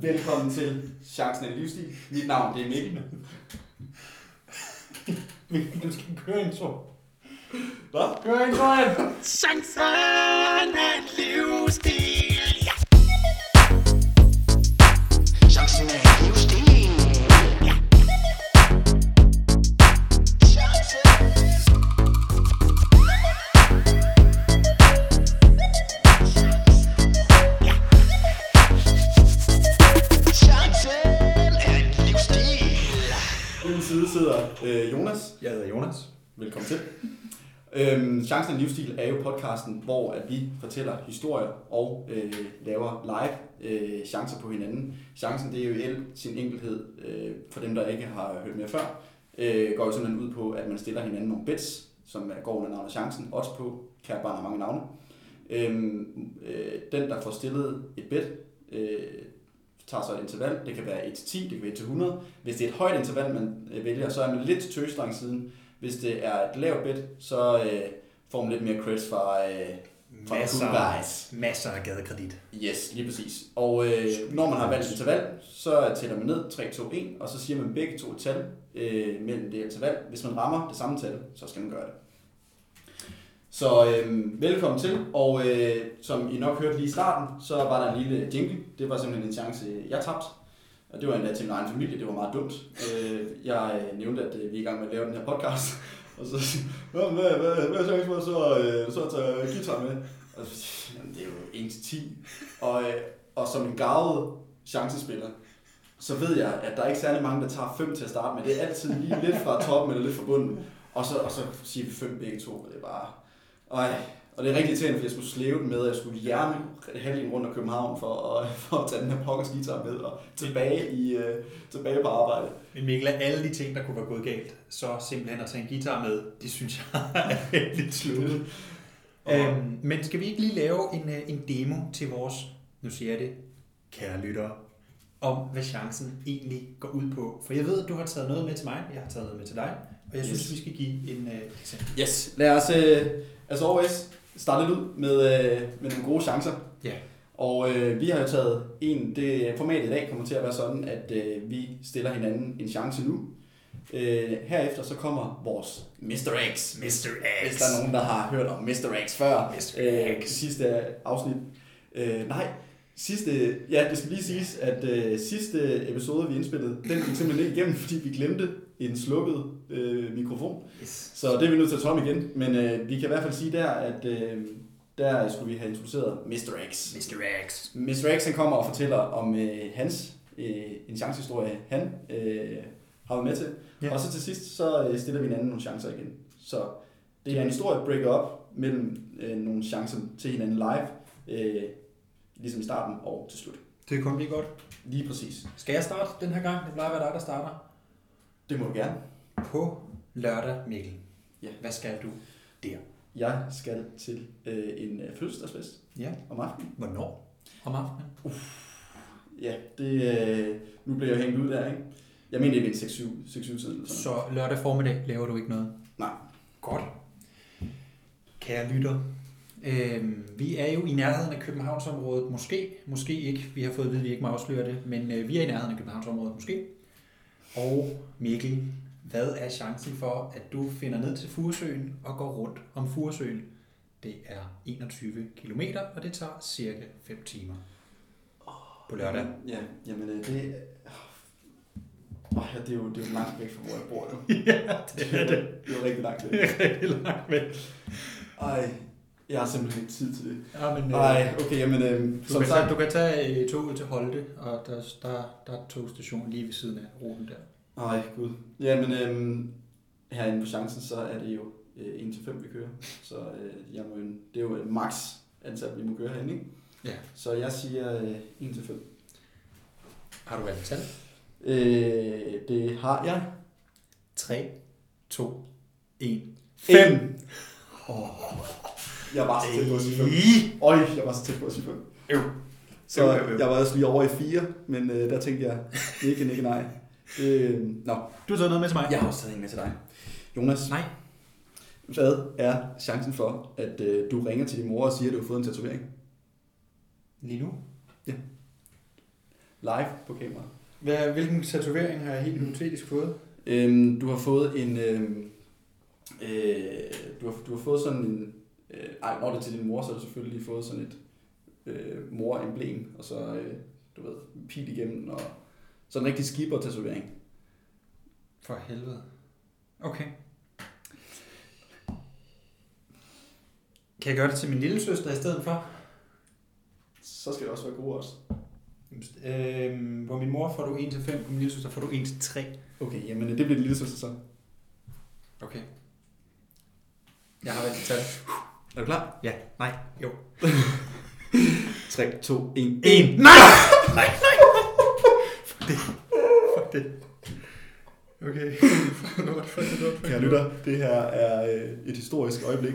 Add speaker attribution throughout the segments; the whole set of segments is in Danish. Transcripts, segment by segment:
Speaker 1: Velkommen til Chancen en livsstil. Mit navn det er Mikkel.
Speaker 2: Du skal køre en så.
Speaker 1: Hvad?
Speaker 2: Kør en så
Speaker 3: Chancen en livsstil.
Speaker 1: Velkommen til. Øhm, Chancen er livsstil er jo podcasten, hvor at vi fortæller historier og øh, laver live øh, chancer på hinanden. Chancen det er jo i sin enkelhed, øh, for dem der ikke har hørt mere før, øh, går jo simpelthen ud på, at man stiller hinanden nogle bets, som går under navnet Chancen, også på kært barn har mange navne. Øhm, øh, den, der får stillet et bet, øh, tager så et interval. Det kan være 1-10, det kan være 1-100. Hvis det er et højt interval, man øh, vælger, så er man lidt til siden, hvis det er et lavt bet, så øh, får man lidt mere credits fra, øh, fra
Speaker 2: Masser,
Speaker 1: cool guys.
Speaker 2: masser af gadekredit.
Speaker 1: Yes, lige præcis. Og øh, når man har valgt interval, så tæller man ned 3, 2, 1, og så siger man begge to tal øh, mellem det interval. Hvis man rammer det samme tal, så skal man gøre det. Så øh, velkommen til, og øh, som I nok hørte lige i starten, så var der en lille jingle. Det var simpelthen en chance, jeg tabte. Og det var endda til min egen familie, det var meget dumt. Øh, jeg øh, nævnte, at øh, vi er i gang med at lave den her podcast. Og så siger hvad, hvad, hvad, hvad så, øh, så tager guitar med? Og så "Jamen, det er jo 1 til 10. Og, og som en gavet chancespiller, så ved jeg, at der er ikke særlig mange, der tager 5 til at starte med. Det er altid lige lidt fra toppen eller lidt fra bunden. Og så, og så siger vi 5 begge to, og det er bare... Ej, og det er rigtig irriterende, fordi jeg skulle slæve den med, og jeg skulle hjerne halvdelen rundt af København for at, for at tage den her pokkers guitar med og tilbage, i, øh, tilbage på arbejde.
Speaker 2: Men Mikkel, alle de ting, der kunne være gået galt, så simpelthen at tage en guitar med, det synes jeg er lidt slået. Øhm, men skal vi ikke lige lave en, øh, en demo til vores, nu siger jeg det, kære lyttere, om hvad chancen egentlig går ud på? For jeg ved, at du har taget noget med til mig, jeg har taget noget med til dig, og jeg synes,
Speaker 1: Yes.
Speaker 2: vi skal give en øh, eksempel.
Speaker 1: Yes, lad os, øh, altså always, starte lidt ud med, øh, med nogle gode chancer.
Speaker 2: Ja.
Speaker 1: Og øh, vi har jo taget en, det format i dag kommer til at være sådan, at øh, vi stiller hinanden en chance nu. Øh, herefter så kommer vores Mr. X.
Speaker 2: Mr.
Speaker 1: Hvis der er nogen, der har hørt om Mr. X før.
Speaker 2: Mr.
Speaker 1: Øh,
Speaker 2: X.
Speaker 1: sidste afsnit. Øh, nej, sidste, ja, det skal lige siges, at øh, sidste episode, vi indspillede, den gik simpelthen ikke igennem, fordi vi glemte en slukket øh, mikrofon.
Speaker 2: Yes.
Speaker 1: Så det er vi nødt til at om igen. Men øh, vi kan i hvert fald sige der, at øh, der skulle vi have introduceret Mr. X.
Speaker 2: Mr. X.
Speaker 1: Mr. X han kommer og fortæller om øh, hans, øh, en chancehistorie, han øh, har været med til.
Speaker 2: Ja.
Speaker 1: Og så til sidst, så øh, stiller vi hinanden nogle chancer igen. Så det er en historie break up mellem øh, nogle chancer til hinanden live, øh, ligesom i starten og til slut.
Speaker 2: Det kan kun blive godt.
Speaker 1: Lige præcis.
Speaker 2: Skal jeg starte den her gang? Det plejer at være dig, der starter.
Speaker 1: Det må du gerne.
Speaker 2: På lørdag, Mikkel.
Speaker 1: Ja.
Speaker 2: Hvad skal du der?
Speaker 1: Jeg skal til øh, en øh, fødselsdagsfest
Speaker 2: Ja.
Speaker 1: om aftenen.
Speaker 2: Hvornår? Om aftenen?
Speaker 1: Ja, det, øh, nu bliver jeg hængt ud der, ikke? Jeg mener, det er en 6-7 tid eller sådan
Speaker 2: Så lørdag formiddag laver du ikke noget?
Speaker 1: Nej.
Speaker 2: Godt. Kære lytter, øh, vi er jo i nærheden af Københavnsområdet. Måske, måske ikke. Vi har fået at vide, at vi ikke må afsløre det. Men øh, vi er i nærheden af Københavnsområdet. Måske. Og Mikkel, hvad er chancen for, at du finder ned til Furesøen og går rundt om Furesøen? Det er 21 km, og det tager cirka 5 timer. På lørdag.
Speaker 1: Ja, jamen øh, det... Åh, ja, det, er jo, det er jo langt væk fra, hvor jeg bor jo.
Speaker 2: ja, det er det.
Speaker 1: Det er jo rigtig langt væk.
Speaker 2: Det er rigtig langt væk.
Speaker 1: Ej, jeg har simpelthen ikke tid til det.
Speaker 2: Ja, men, øh,
Speaker 1: Nej, okay, jamen øh, som
Speaker 2: kan,
Speaker 1: sagt...
Speaker 2: du kan tage øh, toget til Holte, og der, der, der er togstation lige ved siden af ruten der.
Speaker 1: Nej, gud. Jamen, øh, herinde på chancen, så er det jo øh, 1-5, vi kører. Så øh, jeg må, det er jo et max antal, vi må køre herinde, ikke?
Speaker 2: Ja.
Speaker 1: Så jeg siger øh, 1-5.
Speaker 2: Har du valgt tal?
Speaker 1: Øh, det har jeg.
Speaker 2: 3, 2, 1,
Speaker 1: 5! Jeg var så tæt på at sige 5. Øj, jeg var så tæt på at sige 5.
Speaker 2: Øv.
Speaker 1: Så jeg var også lige over i 4, men øh, der tænkte jeg, ikke, ikke, nej. Øh, nå,
Speaker 2: Du har taget noget med til mig.
Speaker 1: jeg har også taget en med til dig. Jonas,
Speaker 2: Nej.
Speaker 1: hvad er chancen for, at øh, du ringer til din mor og siger, at du har fået en tatovering?
Speaker 2: Lige nu.
Speaker 1: Live på kamera.
Speaker 2: Hvad, hvilken tatovering har jeg helt hypotetisk fået?
Speaker 1: Øhm, du har fået en... øhm, Øh, du, har, du har fået sådan en... Øh, ej, når det er til din mor, så har du selvfølgelig lige fået sådan et øh, mor-emblem, og så, øh, du ved, pil igennem, og sådan en rigtig skipper-tatovering.
Speaker 2: For helvede. Okay. Kan jeg gøre det til min lille søster i stedet for?
Speaker 1: Så skal det også være gode også.
Speaker 2: Øhm, på min mor får du 1 til 5, på min lille søster får du 1 til 3.
Speaker 1: Okay, jamen det bliver din lille søster så.
Speaker 2: Okay. Jeg har valgt et tal.
Speaker 1: Er du klar?
Speaker 2: Ja. Nej. Jo.
Speaker 1: 3, 2, 1.
Speaker 2: 1. Nej! Nej, nej! Fuck det. Fuck det. Okay.
Speaker 1: Kære lytter, det her er øh, et historisk øjeblik.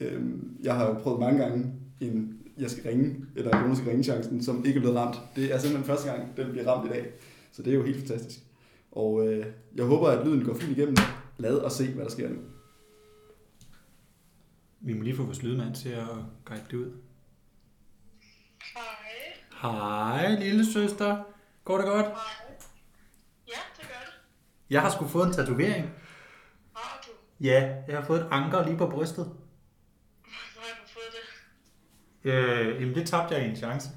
Speaker 1: Øhm, Jeg har jo prøvet mange gange, en jeg skal ringe, eller nogen skal ringe chancen, som ikke er blevet ramt. Det er simpelthen første gang, den bliver ramt i dag. Så det er jo helt fantastisk. Og øh, jeg håber, at lyden går fint igennem. Lad os se, hvad der sker nu.
Speaker 2: Vi må lige få vores lydmand til at guide det ud.
Speaker 4: Hej.
Speaker 2: Hej, lille søster. Går det godt?
Speaker 4: Hej. Ja, det gør det.
Speaker 2: Jeg har sgu fået en tatovering.
Speaker 4: Har du?
Speaker 2: Ja, jeg har fået et anker lige på brystet.
Speaker 4: Hvor har du fået det?
Speaker 2: Øh, jamen det tabte jeg i en chance.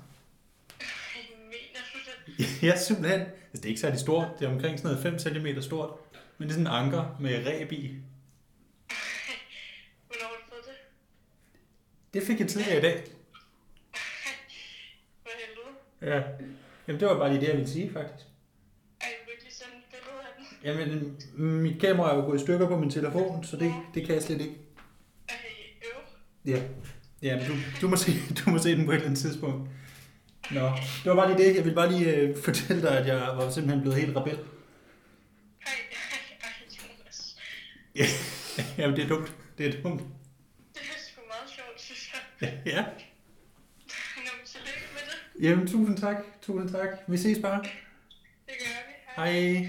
Speaker 4: Mener du det?
Speaker 2: ja, simpelthen. Altså, det er ikke særlig stort. Det er omkring sådan noget 5 cm stort. Men det er sådan en anker med ræb i.
Speaker 4: Hvornår har du fået det?
Speaker 2: Det fik jeg tidligere i dag.
Speaker 4: For helvede.
Speaker 2: Ja. Jamen det var bare lige det, jeg ville sige, faktisk.
Speaker 4: Er du virkelig sendt et billede af den?
Speaker 2: Jamen, mit kamera er jo gået i stykker på min telefon, så det, det kan jeg slet ikke.
Speaker 4: Ej, øv.
Speaker 2: Ja. Ja, men du, du, må se, du må se den på et eller andet tidspunkt. Nå, det var bare lige det. Jeg vil bare lige øh, fortælle dig, at jeg var simpelthen blevet helt rebel.
Speaker 4: Ej, ej, ej, Jonas.
Speaker 2: Jamen, det er dumt. Det er dumt.
Speaker 4: Det er sgu meget sjovt, synes jeg.
Speaker 2: Ja.
Speaker 4: Nå, tillykke med det.
Speaker 2: Jamen, tusind tak. Tusind tak. Vi ses bare.
Speaker 4: Det gør vi.
Speaker 2: Hej.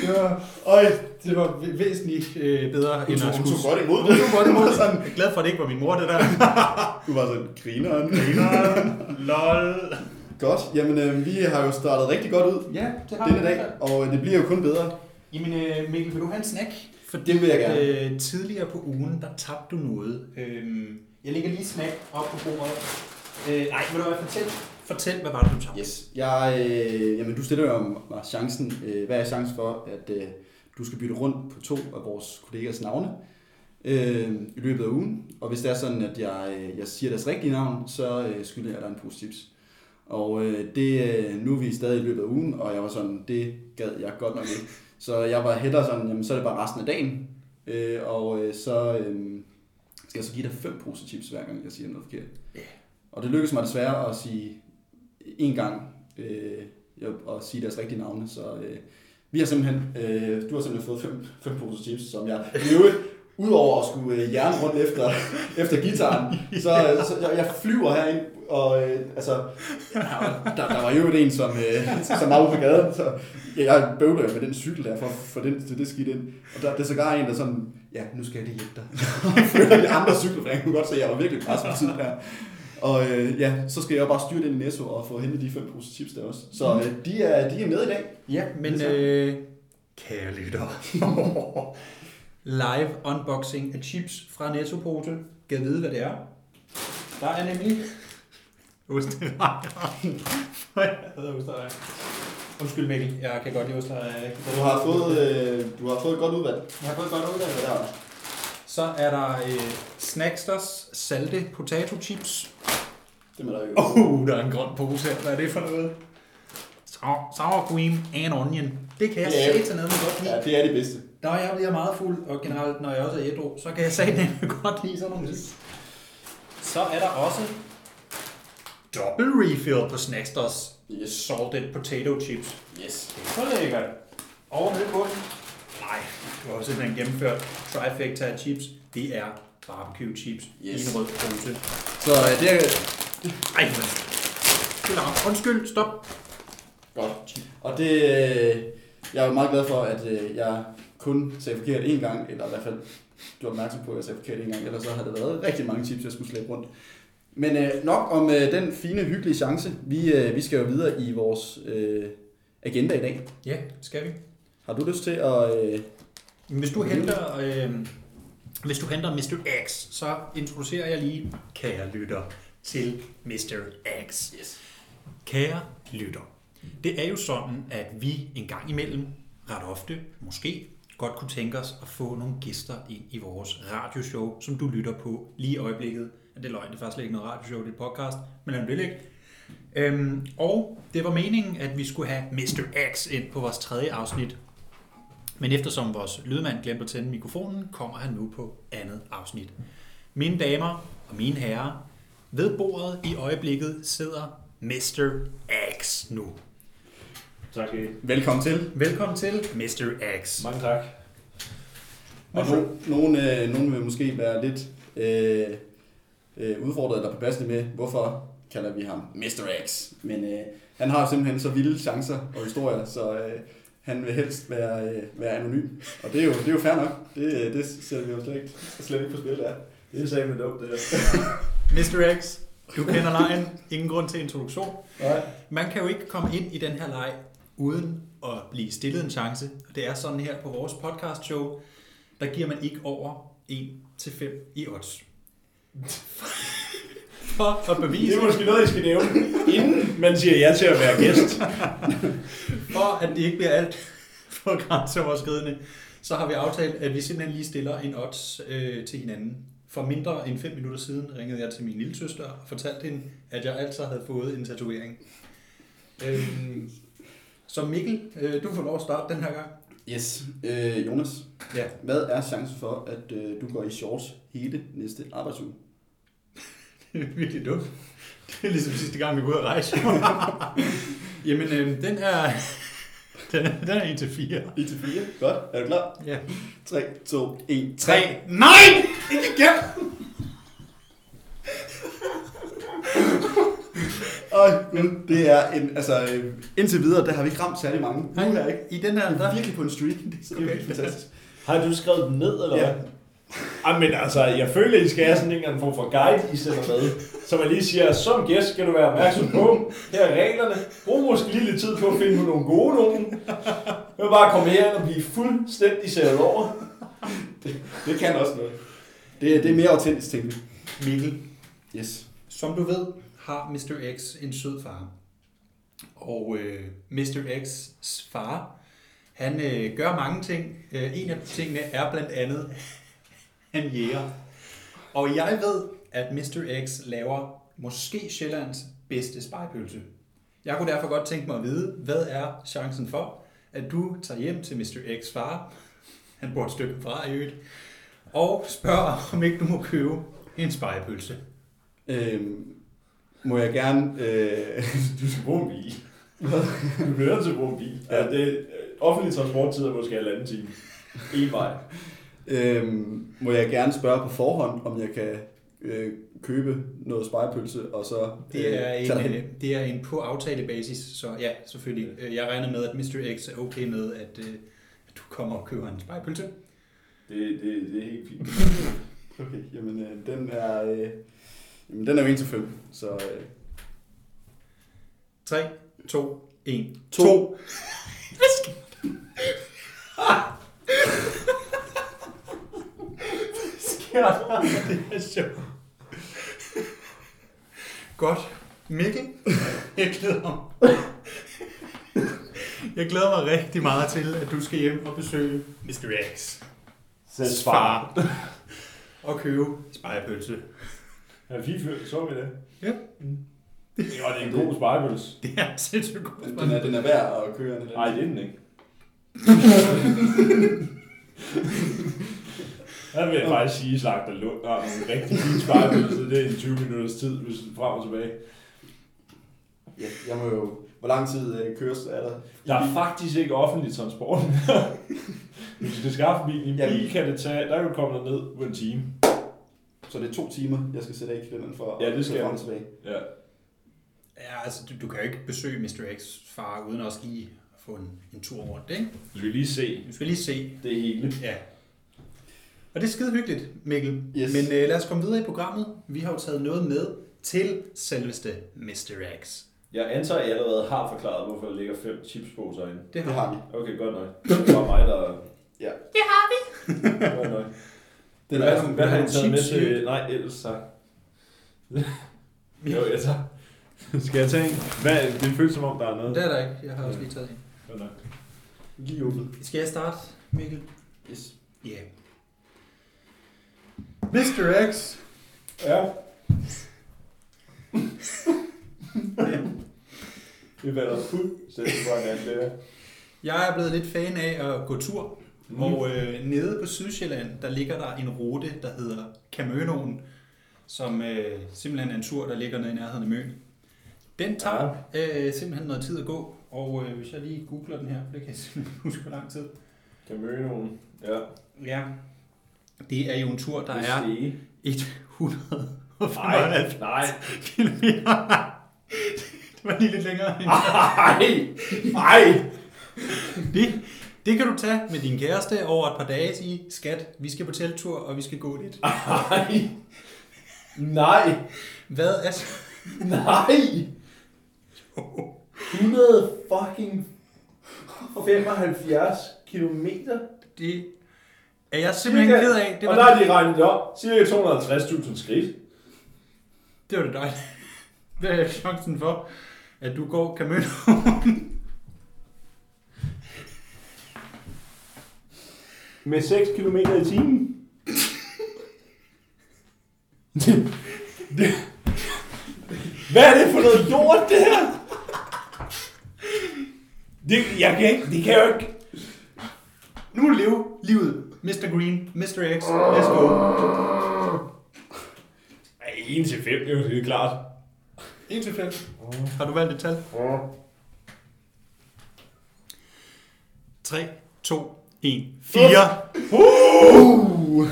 Speaker 2: Det var, øj, det var væ- væsentligt øh, bedre, end at
Speaker 1: Hun
Speaker 2: skulle...
Speaker 1: tog godt imod
Speaker 2: Hun
Speaker 1: det.
Speaker 2: tog godt imod det. Jeg er glad for, at det ikke var min mor, det der.
Speaker 1: Du var sådan, grineren.
Speaker 2: Lol.
Speaker 1: Godt, jamen øh, vi har jo startet rigtig godt ud
Speaker 2: Ja, det har
Speaker 1: denne
Speaker 2: vi.
Speaker 1: dag, og øh, det bliver jo kun bedre.
Speaker 2: Jamen øh, Mikkel, vil du have en snack? Fordi,
Speaker 1: Det vil jeg gerne.
Speaker 2: Øh, tidligere på ugen, der tabte du noget. Øhm, jeg lægger lige snack op på bordet. Øh, nej, vil du hvad, fortæl, fortæl, hvad var det, du tabte?
Speaker 1: Yes. Jeg, øh, jamen, du stiller jo mig chancen. Øh, hvad er chancen for, at øh, du skal bytte rundt på to af vores kollegers navne øh, i løbet af ugen? Og hvis det er sådan, at jeg, øh, jeg siger deres rigtige navn, så øh, skylder jeg dig en pose tips. Og øh, det, øh, nu er vi stadig i løbet af ugen, og jeg var sådan, det gad jeg godt nok ikke. Så jeg var hellere sådan, jamen så er det bare resten af dagen. Øh, og øh, så øh, skal jeg så give dig fem poser chips, hver gang jeg siger noget forkert.
Speaker 2: Ja.
Speaker 1: Og det lykkedes mig desværre at sige en gang øh, at sige deres rigtige navne. Så øh, vi har simpelthen, øh, du har simpelthen fået fem, fem poser chips, som jeg i øvrigt, udover at skulle øh, hjerne rundt efter, efter gitaren, så, øh, så jeg, jeg flyver herind, og øh, altså, der, der var jo en, som, øh, som var ude på gaden, så jeg bøvler jo med den cykel der, for, for den, til det skidt ind. Og der, det er sågar en, der sådan, ja, nu skal jeg lige hjælpe dig. De andre cykler, for jeg kunne godt se, at jeg var virkelig presset på tiden her. Og øh, ja, så skal jeg bare styre den i Netto og få hentet de fem poser chips der også. Så øh, de, er, de er med i dag.
Speaker 2: Ja, men øh, kære lytter. Live unboxing af chips fra Netto. Kan vide, hvad det er? Der er nemlig... Osterrejer. jeg hader osterrejer. Undskyld Mikkel, jeg kan godt lide osterrejer.
Speaker 1: Du har fået, øh, du har fået et godt udvalg.
Speaker 2: Jeg har fået godt ud af det.
Speaker 1: Ja.
Speaker 2: Så er der øh, Snacksters salte potato chips.
Speaker 1: Det må der jo.
Speaker 2: Oh, der er en grøn pose her. Hvad er det for noget? Sour, cream and onion. Det kan jeg sige til noget, man godt lide.
Speaker 1: Ja, det er det bedste.
Speaker 2: Når jeg bliver meget fuld, og generelt når jeg også er ædru, så kan jeg sige godt lide sådan nogle chips. Så er der også double refill på Snacksters
Speaker 1: Yes.
Speaker 2: salted potato chips.
Speaker 1: Yes.
Speaker 2: Det så lækkert. Over nede på den. Nej, du har simpelthen gennemført trifecta af chips. Det er barbecue chips
Speaker 1: Yes.
Speaker 2: i en rød pose.
Speaker 1: Så øh, det er,
Speaker 2: Ej, men. Er. Undskyld, stop.
Speaker 1: Godt. Og det, øh, jeg er jo meget glad for, at øh, jeg kun sagde forkert én gang, eller i hvert fald gjort opmærksom på, at jeg sagde forkert én gang, ellers så har der været rigtig mange tips, jeg skulle slæbe rundt. Men øh, nok om øh, den fine, hyggelige chance. Vi, øh, vi skal jo videre i vores øh, agenda i dag.
Speaker 2: Ja, skal vi.
Speaker 1: Har du lyst til at... Øh,
Speaker 2: Hvis du henter, øh, hvis du henter Mr. X, så introducerer jeg lige, kære lytter, til Mr. X.
Speaker 1: yes.
Speaker 2: Kære lytter, det er jo sådan, at vi en gang imellem, ret ofte, måske, godt kunne tænke os at få nogle gæster ind i vores radioshow, som du lytter på lige i øjeblikket. Ja, Det er løgn, det er faktisk ikke noget radioshow, det er et podcast, men lad det ligge. Øhm, og det var meningen, at vi skulle have Mr. X ind på vores tredje afsnit. Men eftersom vores lydmand glemte at tænde mikrofonen, kommer han nu på andet afsnit. Mine damer og mine herrer, ved bordet i øjeblikket sidder Mr. X nu.
Speaker 5: Tak.
Speaker 1: Velkommen til.
Speaker 2: Velkommen til Mr. X.
Speaker 5: Mange tak.
Speaker 1: Og no, nogen, øh, nogen vil måske være lidt øh, øh, udfordret eller påpasselig med, hvorfor kalder vi ham Mr. X. Men øh, han har simpelthen så vilde chancer og historier, så øh, han vil helst være, øh, være anonym. Og det er jo, det er jo fair nok. Det, øh, det sætter vi jo slet ikke, slet ikke på spil der.
Speaker 5: Det er sammen dumt, det der.
Speaker 2: Mr. X, du kender lejen. Ingen grund til introduktion.
Speaker 5: Nej.
Speaker 2: Man kan jo ikke komme ind i den her leg uden at blive stillet en chance. Og det er sådan her på vores podcast show, der giver man ikke over 1 til 5 i odds. For at bevise,
Speaker 5: Det er måske noget, I skal nævne, inden man siger ja til at være gæst.
Speaker 2: for at det ikke bliver alt for grænseoverskridende, så har vi aftalt, at vi simpelthen lige stiller en odds øh, til hinanden. For mindre end 5 minutter siden ringede jeg til min lille søster og fortalte hende, at jeg altså havde fået en tatovering. Øhm, så Mikkel, øh, du får lov at starte den her gang.
Speaker 1: Yes. Øh, Jonas,
Speaker 2: Ja.
Speaker 1: hvad er chancen for, at øh, du går i shorts hele næste arbejdsuge?
Speaker 2: Det er virkelig dumt. Det er ligesom sidste gang, vi var ude at rejse. Jamen, øh, den er... Den er, den er 1 til 4.
Speaker 1: 1 til 4. Godt. Er du klar?
Speaker 2: Ja.
Speaker 1: 3, 2, 1,
Speaker 2: 3. Nej! Ikke igen!
Speaker 1: Øj, men det er en, altså, øh, indtil videre, der har vi ikke ramt særlig mange. Nu er jeg ikke.
Speaker 2: I den her,
Speaker 1: Det
Speaker 2: der...
Speaker 1: er virkelig på en streak, så det er jo
Speaker 2: Okay.
Speaker 1: fantastisk.
Speaker 5: Har du skrevet dem ned, eller
Speaker 1: Ja.
Speaker 5: hvad? Ej, men altså, jeg føler, I skal have sådan en eller anden form for guide, I sender med. Så man lige siger, som gæst skal du være opmærksom på. Her er reglerne. Brug måske lige lidt tid på at finde nogle gode nogen. Vil bare komme her og blive fuldstændig særet over.
Speaker 1: Det kan også noget. Det, det er mere autentisk, tænker vi.
Speaker 2: Mikkel,
Speaker 1: Yes.
Speaker 2: som du ved, har Mr. X en sød far. Og øh, Mr. X's far, han øh, gør mange ting. Øh, en af tingene er blandt andet, han jæger. Og jeg ved, at Mr. X laver måske Sjællands bedste spejpølse. Jeg kunne derfor godt tænke mig at vide, hvad er chancen for, at du tager hjem til Mr. X far, han bor et stykke fra i øvrigt, og spørger, om ikke du må købe en spejpølse.
Speaker 1: Øhm, må jeg gerne... Øh,
Speaker 5: Du skal bruge en bil. Du bliver nødt til at bruge en bil. Ja, det, offentlig transporttid er måske halvanden time. En vej.
Speaker 1: øhm, må jeg gerne spørge på forhånd, om jeg kan øh, købe noget spejepølse, og så
Speaker 2: Det er,
Speaker 1: øh,
Speaker 2: en,
Speaker 1: tage derhen?
Speaker 2: øh, det er en på aftalebasis, så ja, selvfølgelig. Øh, Jeg regner med, at Mr. X er okay med, at, øh, at du kommer og køber en spejpølse.
Speaker 5: Det, det, det er helt fint.
Speaker 1: Okay, jamen øh, den er... Øh, jamen, den er jo 1 til 5, så... Øh,
Speaker 2: 3, 2, 1,
Speaker 1: To.
Speaker 2: 2.
Speaker 5: Sker der?
Speaker 2: Det er sjovt. Godt. Mikkel, jeg glæder mig. Jeg glæder mig rigtig meget til, at du skal hjem og besøge Mr. X.
Speaker 5: Selv
Speaker 2: far. Og købe spejepølse.
Speaker 5: Ja, fint fyr. Så vi det.
Speaker 2: Ja.
Speaker 5: Ja, det er en god spejepølse.
Speaker 2: Det er sindssygt godt.
Speaker 1: den, er, den er værd at køre. Den
Speaker 5: Nej, det er den ikke. Der vil jeg faktisk sige, at Slagter Lund har nogle rigtig fine spejepølse. Det er en 20 minutters tid, hvis frem og tilbage.
Speaker 1: Ja, jeg må jo... Hvor lang tid øh, køres er der?
Speaker 5: Der er faktisk ikke offentlig transport. Hvis du skal skaffe bil, en bil kan det tage, der kan du komme ned på en time.
Speaker 1: Så det er to timer, jeg skal sætte af i kalenderen for
Speaker 5: Ja, det skal
Speaker 1: frem
Speaker 5: jeg.
Speaker 1: og tilbage.
Speaker 5: Ja.
Speaker 2: Ja, altså, du, du kan jo ikke besøge Mr. X far, uden også lige at få en, en tur rundt, ikke?
Speaker 5: Du skal lige se
Speaker 2: Du skal lige se.
Speaker 5: det hele.
Speaker 2: Ja. Og det er skide hyggeligt, Mikkel.
Speaker 1: Yes.
Speaker 2: Men øh, lad os komme videre i programmet. Vi har jo taget noget med til selveste Mr. X.
Speaker 5: Jeg antager, at jeg allerede har forklaret, hvorfor der ligger fem chipsposer inde.
Speaker 2: Det
Speaker 1: Det
Speaker 2: har
Speaker 1: har
Speaker 2: vi.
Speaker 1: vi.
Speaker 5: Okay, godt nok. Det var mig, der...
Speaker 1: Ja.
Speaker 5: Godt nok.
Speaker 1: Den
Speaker 5: Hvad,
Speaker 1: er
Speaker 5: hvad, hvad har
Speaker 2: nogle
Speaker 5: taget med til... Nej, ellers tak. jo, jeg tager. Skal jeg tage en? Hvad, det føles som om, der er noget.
Speaker 2: Det er der ikke. Jeg har også lige taget en.
Speaker 5: Godt nok. Lige åbnet.
Speaker 2: Skal jeg starte, Mikkel?
Speaker 1: Yes.
Speaker 2: Ja. Yeah. Mr. X.
Speaker 5: Ja. det falder fuldstændig fra hinanden, det her.
Speaker 2: Jeg er blevet lidt fan af at gå tur. Mm. Og øh, nede på Sydsjælland, der ligger der en rute, der hedder Camønoen, som øh, simpelthen er en tur, der ligger nede i nærheden af Møn. Den tager øh, simpelthen noget tid at gå, og øh, hvis jeg lige googler den her, for det kan jeg simpelthen huske, hvor lang tid.
Speaker 5: Kamønoen. Ja.
Speaker 2: Ja. Det er jo en tur, der er
Speaker 5: Stege.
Speaker 2: 195
Speaker 5: Nej, nej.
Speaker 2: kilometer. det var lige lidt længere.
Speaker 5: Nej, nej.
Speaker 2: Det, det kan du tage med din kæreste over et par dage og sige, skat, vi skal på teltur, og vi skal gå lidt.
Speaker 5: Nej. Nej.
Speaker 2: Hvad er
Speaker 5: Nej. 100 fucking 75 kilometer.
Speaker 2: det? Er jeg simpelthen ked af. Det
Speaker 5: og
Speaker 2: var,
Speaker 5: der er de regnet det op. Cirka 250.000 skridt.
Speaker 2: det var det dejligt. Hvad er chancen for, at du går kamøn?
Speaker 5: Med 6 km i timen. det, hvad er det for noget lort, det her? Det, jeg kan ikke, det kan jeg jo ikke.
Speaker 2: Nu leve livet. Mr. Green, Mr. X, let's go.
Speaker 5: Ej, 1 til 5, det er jo det er klart.
Speaker 2: 1 til 5. Har du valgt et tal? 3, 2, 1, 4.
Speaker 5: Åh,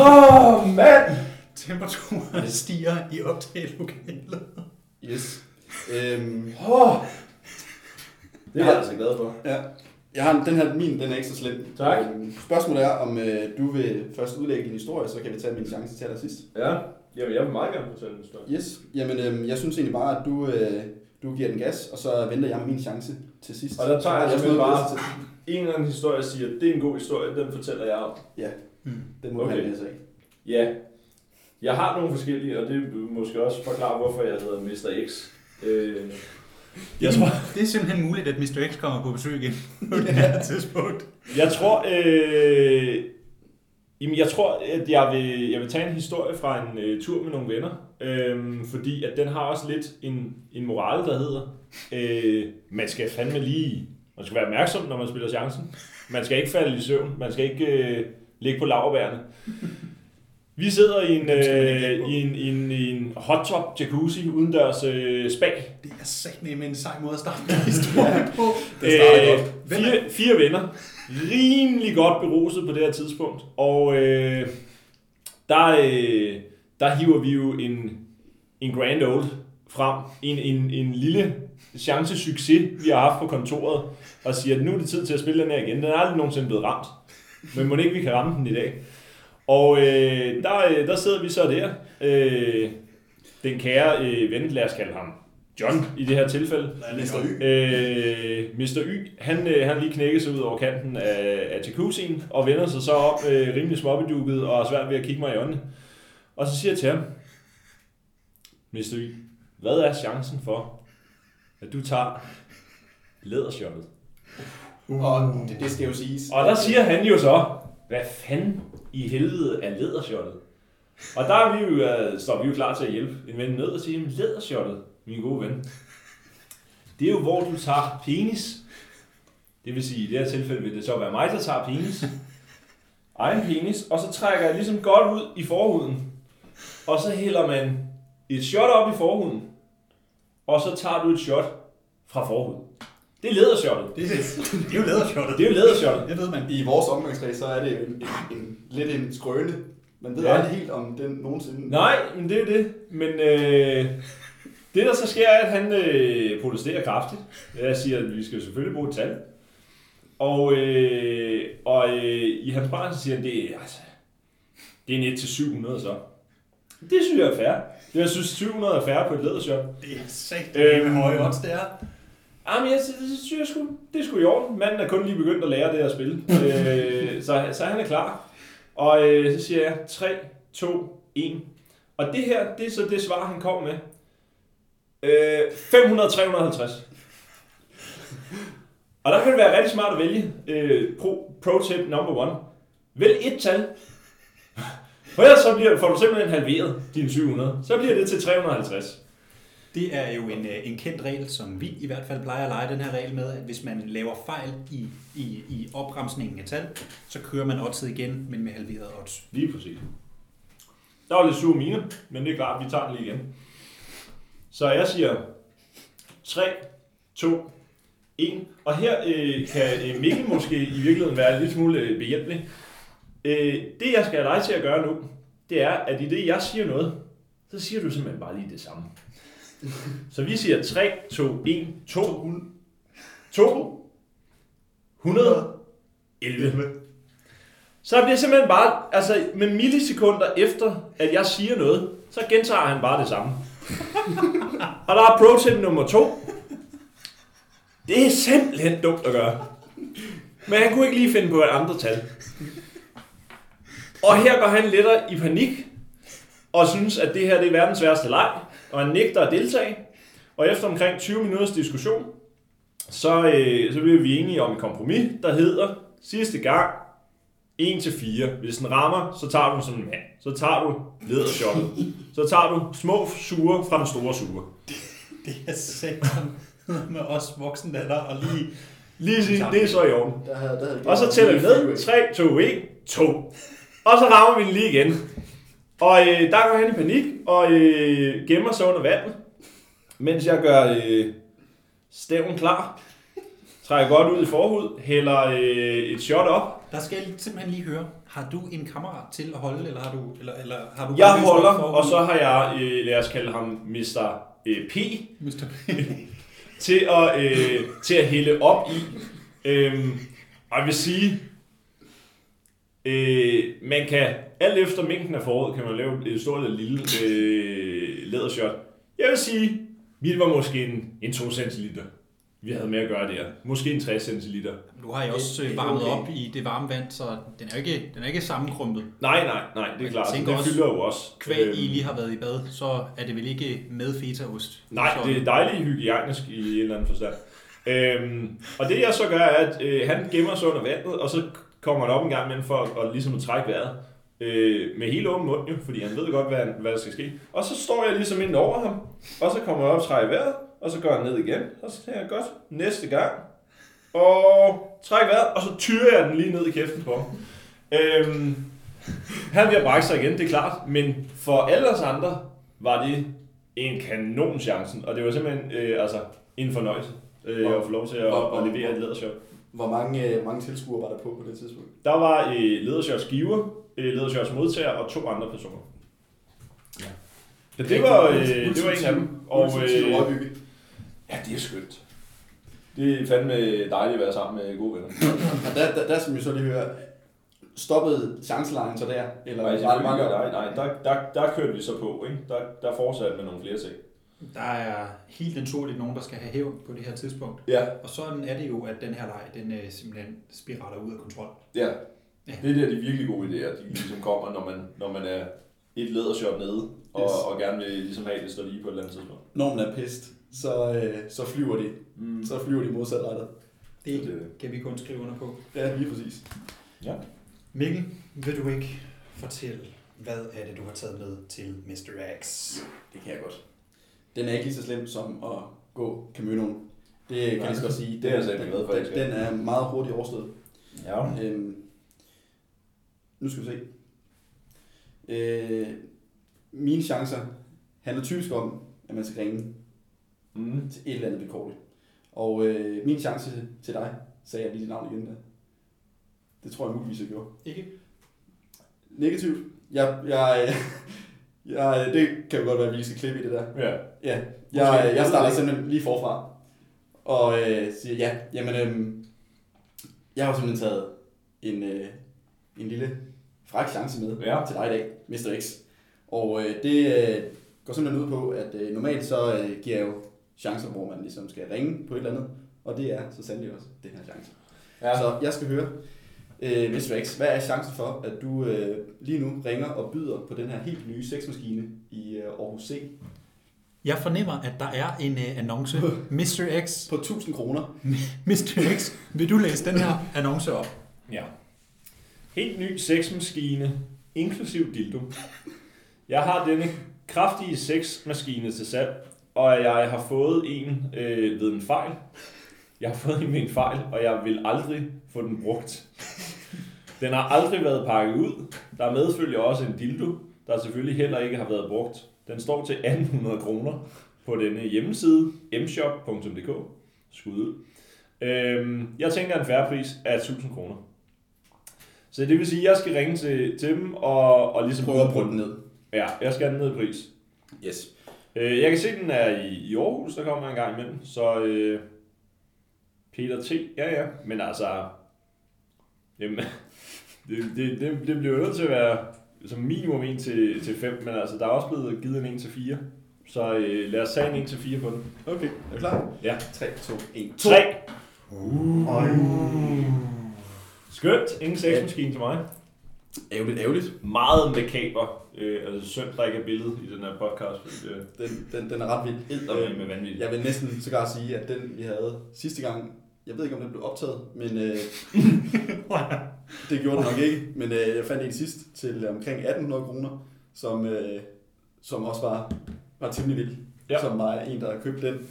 Speaker 5: oh, mand!
Speaker 2: Temperaturen stiger i optagelokalet.
Speaker 1: Yes. Øhm,
Speaker 5: Oh. Det er jeg altså glad for.
Speaker 1: ja. Jeg har en- den her, min, den er ikke så slem.
Speaker 5: Tak.
Speaker 1: Øhm, spørgsmålet er, om øh, du vil først udlægge din historie, så kan vi tage min chance til allersidst.
Speaker 5: Ja, jamen jeg vil meget gerne fortælle en historie.
Speaker 1: Yes. Jamen, øhm, jeg synes egentlig bare, at du, øh, du giver den gas, og så venter jeg med min chance til sidst.
Speaker 5: Og der tager jeg
Speaker 1: har
Speaker 5: simpelthen bare-
Speaker 1: til.
Speaker 5: En eller anden historie jeg siger, det er en god historie, den fortæller jeg om.
Speaker 1: Ja,
Speaker 2: Mm.
Speaker 1: det må
Speaker 5: Okay.
Speaker 1: sig af.
Speaker 5: Ja, jeg har nogle forskellige, og det måske også forklare, hvorfor jeg hedder Mr. X. Øh, jeg tror,
Speaker 2: Det er simpelthen muligt, at Mr. X kommer på besøg igen på det her tidspunkt.
Speaker 5: Jeg tror, øh, jamen jeg tror, at jeg vil, jeg vil tage en historie fra en øh, tur med nogle venner, øh, fordi at den har også lidt en, en moral, der hedder, øh, man skal fandme lige, man skal være opmærksom, når man spiller chancen. Man skal ikke falde i søvn, man skal ikke øh, ligge på laverbærene. Vi sidder i en, øh, i en, i en, i en hot tub jacuzzi udendørs øh, spa.
Speaker 2: Det er sagt med en sej måde at starte en historie på.
Speaker 1: Det starter
Speaker 5: Øh,
Speaker 1: godt.
Speaker 5: Fire, fire venner. Rimelig godt beruset på det her tidspunkt. Og øh, der, øh, der hiver vi jo en, en grand old frem. En, en, en lille chance-succes, vi har haft på kontoret. Og siger, at nu er det tid til at spille den her igen. Den er aldrig nogensinde blevet ramt. Men må ikke vi kan ramme den i dag. Og øh, der, øh, der sidder vi så der. Øh, den kære øh, ven, lad os kalde ham John i det her tilfælde.
Speaker 1: Mr. Y.
Speaker 5: Øh, Mr. Y, han, øh, han lige knækker sig ud over kanten af, af jacuzzien, og vender sig så op øh, rimelig småbedukket og er svært ved at kigge mig i øjnene. Og så siger jeg til ham, Mr. Y, hvad er chancen for, at du tager lædershottet?
Speaker 1: Og det, det skal jo siges.
Speaker 5: Og der siger han jo så, hvad fanden i helvede er lædershottet? Og der er vi jo, øh, står vi jo klar til at hjælpe en ven ned og sige, "Jamen, lædershottet, min gode ven, det er jo hvor du tager penis. Det vil sige, i det her tilfælde vil det så være mig, der tager penis. Egen penis. Og så trækker jeg ligesom godt ud i forhuden. Og så hælder man et shot op i forhuden. Og så tager du et shot fra forhuden. Det er lædershottet.
Speaker 2: Det, er- det er jo lædershottet.
Speaker 5: Det er jo lædershottet.
Speaker 2: Det ved man.
Speaker 1: I vores omgangskreds, så er det en, en, en, lidt en skrøne. Man ved
Speaker 5: Ja.
Speaker 1: aldrig helt, om den nogensinde...
Speaker 5: Nej, men det er det. Men øh, Det, der så sker, er, at han øh, protesterer kraftigt. Jeg siger, at vi skal selvfølgelig bruge et tal. Og, øh, og øh, i hans barn, så siger han, det er, altså, det er en 1 til 700 så. Det synes jeg er fair. Jeg synes, 700 er fair på et lædershop.
Speaker 2: Det er sagt,
Speaker 5: Øhm,
Speaker 2: med høje odds, det er.
Speaker 5: Jamen, jeg, det, det synes jeg sgu, det er sgu i orden. Manden er kun lige begyndt at lære det at spille. øh, så, så han er klar. Og øh, så siger jeg 3, 2, 1. Og det her, det er så det svar, han kom med. Øh, 500, 350. Og der kan det være rigtig smart at vælge øh, pro, pro tip number one. Vælg et tal. For ellers så bliver, får du simpelthen halveret dine 700. Så bliver det til 350.
Speaker 2: Det er jo en, øh, en kendt regel, som vi i hvert fald plejer at lege den her regel med, at hvis man laver fejl i, i, i opremsningen af tal, så kører man oddset igen, men med halveret odds.
Speaker 5: Lige præcis. Der var lidt sur mine, men det er klart, vi tager den lige igen. Så jeg siger 3, 2, 1. Og her øh, kan øh, Mikkel måske i virkeligheden være lidt smule øh, behjælpelig. Øh, det jeg skal have dig til at gøre nu, det er, at i det jeg siger noget, så siger du simpelthen bare lige det samme. Så vi siger 3, 2, 1, 2, 2, 111. Så bliver simpelthen bare, altså med millisekunder efter, at jeg siger noget, så gentager han bare det samme. Og der er pro tip nummer to. Det er simpelthen dumt at gøre. Men han kunne ikke lige finde på et andet tal. Og her går han lettere i panik, og synes, at det her det er verdens værste leg, og han nægter at deltage. Og efter omkring 20 minutters diskussion, så, øh, så bliver vi enige om et kompromis, der hedder sidste gang 1 til 4. Hvis den rammer, så tager du som en mand. Så tager du ledershottet. Så tager du små sure fra den store sure.
Speaker 2: Det er satan med os voksne der og lige...
Speaker 5: Lige sige, det er så i orden.
Speaker 1: Der havde, der havde
Speaker 5: Og så tæller vi ned. 3, 2, 1, 2. Og så rammer vi den lige igen. Og øh, der går han i panik og øh, gemmer sig under vandet. Mens jeg gør øh, staven klar. Trækker godt ud i forhud. Hælder øh, et shot op.
Speaker 2: Der skal jeg simpelthen lige høre, har du en kammerat til at holde, eller har du... Eller, eller har du
Speaker 5: Jeg holder, og så har jeg, øh, lad os kalde ham Mr. øh, P,
Speaker 2: Mr.
Speaker 5: til at, øh, til at hælde op i. Øhm, og jeg vil sige, øh, man kan, alt efter mængden af foråret, kan man lave et stort eller lille øh, lædershot. Jeg vil sige, mit var måske en, en 2 centiliter. Vi havde med at gøre der. Måske en 60 centiliter.
Speaker 2: Nu har jeg også
Speaker 1: Det-
Speaker 2: øh, varmet
Speaker 1: okay.
Speaker 2: op i det varme vand, så den er jo ikke, den er ikke sammenkrumpet.
Speaker 5: Nej, nej, nej, det er
Speaker 2: Men
Speaker 5: klart.
Speaker 2: jeg
Speaker 5: Det
Speaker 2: også,
Speaker 5: fylder jo også.
Speaker 2: Kvæg
Speaker 5: Øhm,
Speaker 2: I lige har været i bad, så er det vel ikke med fetaost?
Speaker 5: Nej,
Speaker 2: så,
Speaker 5: det er dejligt hygiejnisk i en eller anden forstand. Øhm, og det jeg så gør, er, at øh, han gemmer sig under vandet, og så kommer han op en gang imellem for at, at, ligesom at trække vejret. Øh, med helt åben mund jo, fordi han ved godt, hvad, hvad der skal ske. Og så står jeg ligesom ind over ham, og så kommer jeg op trækker vejret, og så går han ned igen. Og så tænker jeg, godt, næste gang. Og træk vejret, og så tyrer jeg den lige ned i kæften på ham. Øhm, han bliver brække sig igen, det er klart. Men for alle os andre var det en kanon chancen, og det var simpelthen øh, altså, en fornøjelse øh, at få lov til at,
Speaker 1: Hvor-
Speaker 5: at levere et ledershot.
Speaker 1: Hvor mange, øh, mange tilskuere var der på på det tidspunkt?
Speaker 5: Der var øh, ledershots giver, øh, ledershots modtager og to andre personer. Ja. Så det var, øh, det var en af dem. Og, øh, ja, det er skønt. Det er fandme dejligt at være sammen med gode venner.
Speaker 1: Og der, der, der skal vi så lige høre, stoppede chancelejen så der? Eller
Speaker 5: Nej,
Speaker 1: var det bare
Speaker 5: nej, nej, der, der, der kørte vi så på. Ikke? Der, der fortsatte med nogle flere ting.
Speaker 2: Der er helt naturligt nogen, der skal have hævn på det her tidspunkt.
Speaker 5: Ja,
Speaker 2: Og sådan er det jo, at den her leg, den øh, simpelthen spiraler ud af kontrol.
Speaker 5: ja.
Speaker 2: Ja.
Speaker 5: Det er der de virkelig gode idéer, de ligesom kommer, når man, når man er et ledershot nede, og,
Speaker 1: Yes.
Speaker 5: og gerne vil ligesom have, at det står lige på et eller andet tidspunkt.
Speaker 1: Når man er pist, så, øh, så flyver de.
Speaker 5: Mm.
Speaker 1: Så flyver de modsat rettet.
Speaker 2: Det
Speaker 5: Det-
Speaker 2: kan vi kun skrive under på.
Speaker 1: Ja, lige præcis.
Speaker 5: Ja.
Speaker 2: Mikkel, vil du ikke fortælle, hvad er det, du har taget med til Mr. X?
Speaker 1: Det kan jeg godt. Den er ikke lige så slem som at gå Caminoen. Det kan jeg lige så godt sige.
Speaker 5: Det er jeg simpelthen glad for,
Speaker 1: den, den er meget hurtigt overstået.
Speaker 5: Ja.
Speaker 1: Øhm, nu skal vi se. Øh, mine chancer handler typisk om, at man skal ringe
Speaker 5: Mm.
Speaker 1: til et eller andet vilkårligt. Og øh, min chance til dig, sagde jeg lige dit navn igen der. Det tror jeg muligvis, jeg gjorde.
Speaker 2: Ikke?
Speaker 1: Negativt. Jeg, jeg, jeg, det kan jo godt være, at vi lige skal klippe i det der.
Speaker 5: Ja.
Speaker 1: Ja, jeg, jeg starter simpelthen lige forfra. Og øh, siger, ja, jamen, øh, jeg har simpelthen taget en, øh, en lille fræk chance med
Speaker 5: Ja.
Speaker 1: til dig i dag, Mr. X. Og øh, det øh, går simpelthen ud på, at øh, normalt så øh, giver jeg jo chancer, hvor man ligesom skal ringe på et eller andet. Og det er så sandelig også den her chance. Ja. Så jeg skal høre, øh, Mr. X, hvad er chancen for, at du øh, lige nu ringer og byder på den her helt nye sexmaskine i øh, Aarhus C
Speaker 2: Jeg fornemmer, at der er en uh, annonce. Mr. X,
Speaker 1: på 1000 kroner?
Speaker 2: Mr. X, vil du læse den her annonce op?
Speaker 5: Ja. Helt ny sexmaskine, inklusiv dildo. Jeg har denne kraftige sexmaskine til salg, og jeg har fået en øh, ved en fejl. Jeg har fået en ved en fejl, og jeg vil aldrig få den brugt. Den har aldrig været pakket ud. Der medfølger også en dildo, der selvfølgelig heller ikke har været brugt. Den står til 1800 kroner på denne hjemmeside, mshop.dk. Skud ud. Øhm, jeg tænker en færre pris af 1000 kroner. Så det vil sige, at jeg skal ringe til, til dem og, og ligesom...
Speaker 1: Prøv at prøve den ned.
Speaker 5: Ja, jeg skal have den ned i pris.
Speaker 1: Yes.
Speaker 5: Øh, jeg kan se, at den er i, i Aarhus, der kommer en gang imellem. Så øh, Peter T. Ja, ja. Men altså... Jamen, det, det, det, det bliver jo nødt til at være som minimum 1 til, til 5, men altså, der er også blevet givet en 1 til 4. Så øh, lad os tage en 1 til 4 på den.
Speaker 1: Okay, er du klar?
Speaker 5: Ja.
Speaker 1: 3, 2, 1.
Speaker 5: 3. Skønt. Ingen sexmaskine til mig.
Speaker 1: Ærgerligt, ærgerligt.
Speaker 5: Meget makaber. Øh, altså synd, der ikke er billede i den her podcast. fordi Det
Speaker 1: Den, den, den er ret vild.
Speaker 5: er med vanvittigt.
Speaker 1: Jeg vil næsten sågar sige, at den vi havde sidste gang, jeg ved ikke om den blev optaget, men øh, det gjorde den nok ikke. Men øh, jeg fandt en sidst til omkring 1800 kroner, som, øh, som også var, var temmelig vild.
Speaker 5: Ja.
Speaker 1: Ja. Som var en, der havde købt den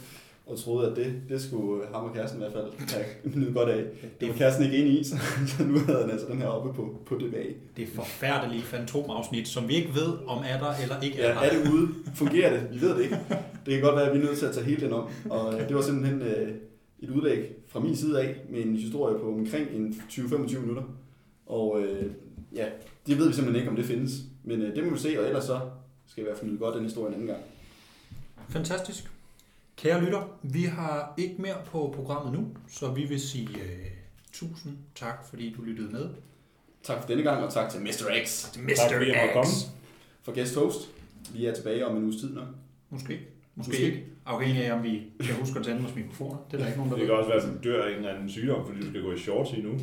Speaker 1: og troede, at det, det skulle ham og kæresten i hvert fald have nyde godt af. Det var kæresten ikke enig i, så, så nu havde han altså den her oppe på, på det bag.
Speaker 2: Det forfærdelige fantomafsnit, som vi ikke ved, om er der eller ikke er
Speaker 1: Ja,
Speaker 2: der.
Speaker 1: er det ude? Fungerer det? Vi ved det ikke. Det kan godt være, at vi er nødt til at tage hele den om. Og øh, det var simpelthen øh, et udlæg fra min side af, med en historie på omkring en 20-25 minutter. Og øh, ja, det ved vi simpelthen ikke, om det findes. Men øh, det må vi se, og ellers så skal vi i hvert fald nyde godt den historie en anden gang.
Speaker 2: Fantastisk. Kære lytter, vi har ikke mere på programmet nu, så vi vil sige uh, tusind tak, fordi du lyttede med.
Speaker 1: Tak for denne gang, og tak til Mr. X
Speaker 5: Tak fordi jeg måtte komme.
Speaker 1: for guest host. Vi er tilbage om en uges tid nok.
Speaker 2: Måske. Måske,
Speaker 1: Måske.
Speaker 2: ikke. Afhængig af, om vi kan huske at tænde vores mikrofoner. Det er der ikke nogen, der
Speaker 5: Det kan også være, at du dør af en eller anden sygdom, fordi du skal gå i shorts i nu.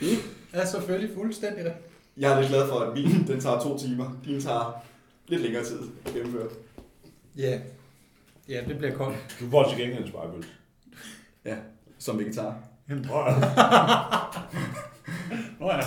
Speaker 2: Det er selvfølgelig fuldstændig det.
Speaker 1: Jeg er lidt glad for, at min den tager to timer. Din tager lidt længere tid at gennemføre.
Speaker 2: Ja. Ja, det bliver koldt.
Speaker 5: Du får til gengæld en spejlpølse.
Speaker 1: Ja, som vegetar.
Speaker 5: Jamen, Nå ja.